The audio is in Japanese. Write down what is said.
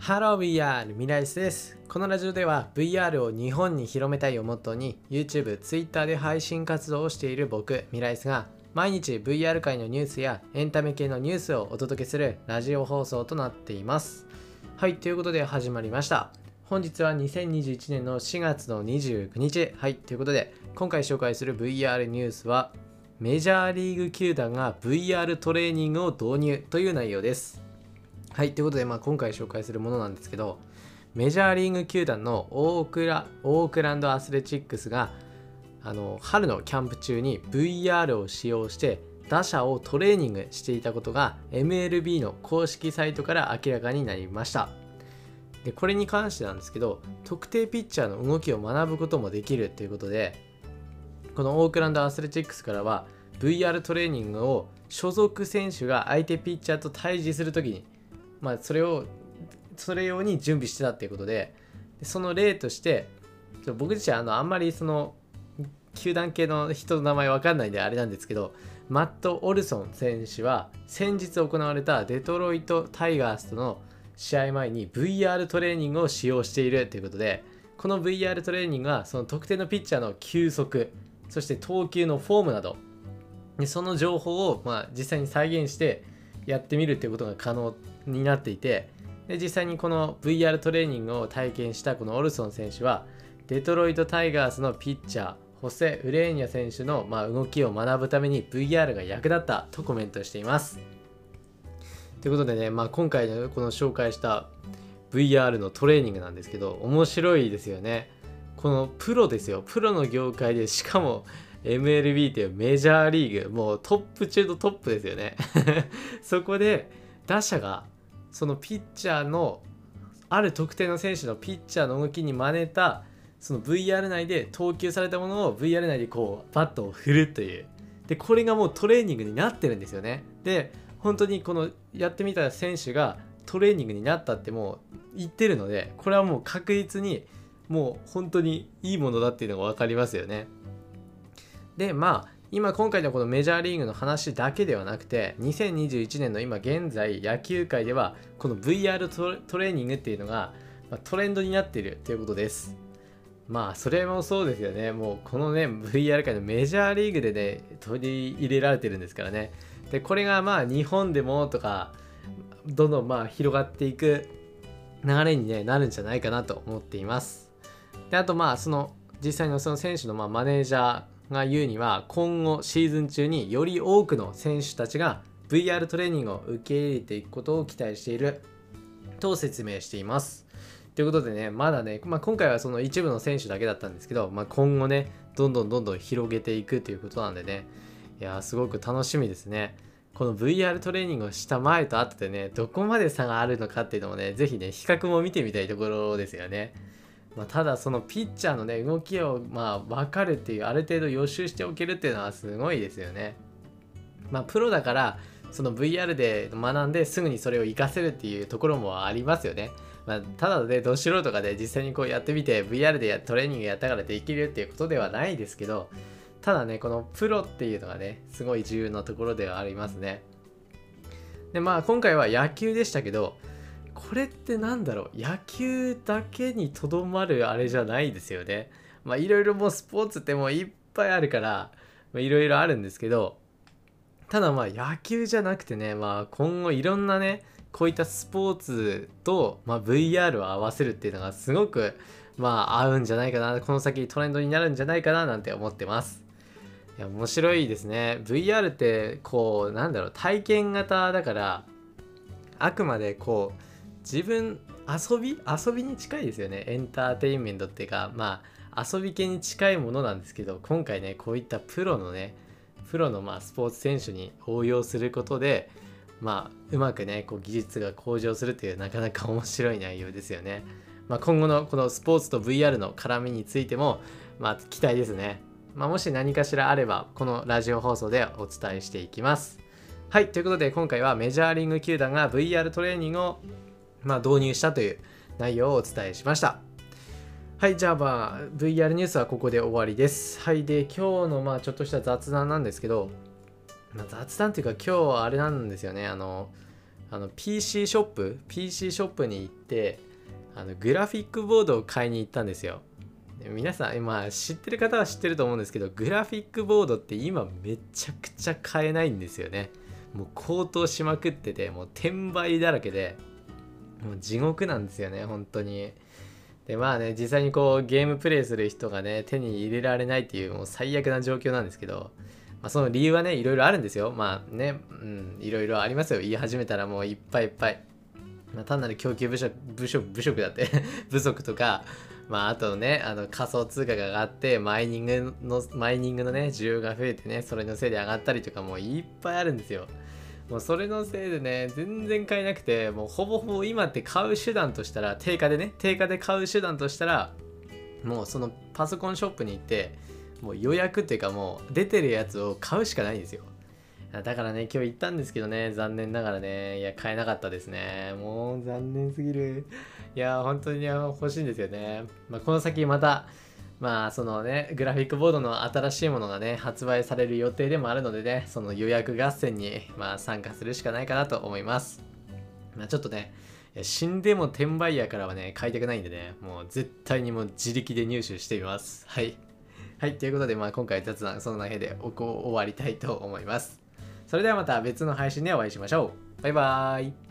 ハロー VR ミライスです。このラジオでは VR を日本に広めたいをモットーに YouTube、Twitter で配信活動をしている僕、ミライスが毎日 VR 界のニュースやエンタメ系のニュースをお届けするラジオ放送となっています。はい、ということで始まりました。本日は2021年の4月の29日。はい、ということで今回紹介する VR ニュースはメジャーリーグ球団が VR トレーニングを導入という内容です。はい、ということで、まあ、今回紹介するものなんですけど、メジャーリーグ球団のオークラオークランドアスレチックスがあの春のキャンプ中に VR を使用して打者をトレーニングしていたことが MLB の公式サイトから明らかになりました。でこれに関してなんですけど特定ピッチャーの動きを学ぶこともできるということでこのオークランドアスレチックスからは VR トレーニングを所属選手が相手ピッチャーと対峙するときにまあ、それをそれ用に準備してたっていうことででその例として僕自身あのあんまりその球団系の人の名前わかんないんであれなんですけどマット・オルソン選手は先日行われたデトロイト・タイガースとの試合前に VR トレーニングを使用しているということでこの VR トレーニングはその特定のピッチャーの球速そして投球のフォームなどその情報をまあ実際に再現してやってみるっていうことが可能になっていてで実際にこの VR トレーニングを体験したこのオルソン選手はデトロイト・タイガースのピッチャーホセ・ウレーニャ選手の、ま、動きを学ぶために VR が役立ったとコメントしています。ということでね、まあ、今回のこの紹介した VR のトレーニングなんですけど面白いですよね。このプロですよプロの業界でしかも MLB っていうメジャーリーグもうトップ中のトップですよね。そこで打者がそのピッチャーのある特定の選手のピッチャーの動きに真似たその VR 内で投球されたものを VR 内でこうバットを振るという。でこれがもうトレーニングになってるんですよね。で本当にこのやってみた選手がトレーニングになったってもう言ってるのでこれはもう確実にもう本当にいいものだっていうのが分かりますよね。でまあ今今回のこのメジャーリーグの話だけではなくて2021年の今現在野球界ではこの VR トレーニングっていうのがトレンドになっているということです。まあそれもそうですよね。もうこのね VR 界のメジャーリーグでね取り入れられてるんですからね。でこれがまあ日本でもとかどんどんまあ広がっていく流れに、ね、なるんじゃないかなと思っています。であとまあその実際のその選手のまマネージャーが言うには今後シーズン中により多くの選手たちが VR トレーニングを受け入れていくことを期待していると説明しています。ということでね、まだね、まあ、今回はその一部の選手だけだったんですけど、まあ、今後ね、どんどんどんどん広げていくということなんでね、いやー、すごく楽しみですね。この VR トレーニングをした前と後でね、どこまで差があるのかっていうのもね、ぜひね、比較も見てみたいところですよね。まあ、ただそのピッチャーのね動きをまあ分かるっていうある程度予習しておけるっていうのはすごいですよね。まあプロだからその VR で学んですぐにそれを活かせるっていうところもありますよね。まあ、ただでど素人がね実際にこうやってみて VR でトレーニングやったからできるっていうことではないですけどただねこのプロっていうのがねすごい重要なところではありますね。でまあ今回は野球でしたけどこれってなんだろう？野球だけにとどまるあれじゃないですよね。まあいろいろもうスポーツってもういっぱいあるからいろいろあるんですけどただまあ野球じゃなくてねまあ今後いろんなねこういったスポーツと、まあ、VR を合わせるっていうのがすごくまあ合うんじゃないかなこの先トレンドになるんじゃないかななんて思ってます。いや面白いですね。VR ってこうなんだろう体験型だからあくまでこう自分遊び？遊びに近いですよね。エンターテインメントっていうかまあ遊び系に近いものなんですけど今回ねこういったプロのねプロのまあスポーツ選手に応用することでまあうまくねこう技術が向上するっていうなかなか 面白い内容ですよね、まあ、今後のこのスポーツと VR の絡みについてもまあ期待ですね、まあ、もし何かしらあればこのラジオ放送でお伝えしていきます。はいということで今回はメジャーリング球団が VR トレーニングをまあ、導入したという内容をお伝えしました。はい、じゃあまあ VR ニュースはここで終わりです。はい、で今日のまあちょっとした雑談なんですけど、まあ、雑談っていうか今日はあれなんですよね、あの、あの PC ショップ PC ショップに行ってあのグラフィックボードを買いに行ったんですよ皆さん今知ってる方は知ってると思うんですけどグラフィックボードって今めちゃくちゃ買えないんですよねもう高騰しまくっててもう転売だらけでもう地獄なんですよね本当に。でまあね実際にこうゲームプレイする人がね手に入れられないっていうもう最悪な状況なんですけどまあ、その理由はねいろいろあるんですよ。まあねうんいろいろありますよ。言い始めたらもういっぱいいっぱい、まあ、単なる供給不足不足不足だって 不足とかまあ、あとね、あの仮想通貨が上がって、マイニングの、マイニングのね、需要が増えてね、それのせいで上がったりとかもいっぱいあるんですよ。もうそれのせいでね、全然買えなくて、もうほぼほぼ今って買う手段としたら、定価でね、定価で買う手段としたら、もうそのパソコンショップに行って、もう予約っていうかもう出てるやつを買うしかないんですよ。だからね、今日行ったんですけどね、残念ながらね、いや、買えなかったですね。もう残念すぎる。いや、本当に欲しいんですよね。まあ、この先また、まあ、そのね、グラフィックボードの新しいものがね、発売される予定でもあるのでね、その予約合戦に、まあ、参加するしかないかなと思います。まあ、ちょっとね、死んでも転売ヤーからはね、買いたくないんでね、もう絶対にもう自力で入手してみます。はい。はい、ということで、まあ、今回雑談その辺でおこ終わりたいと思います。それではまた別の配信でお会いしましょう。バイバーイ。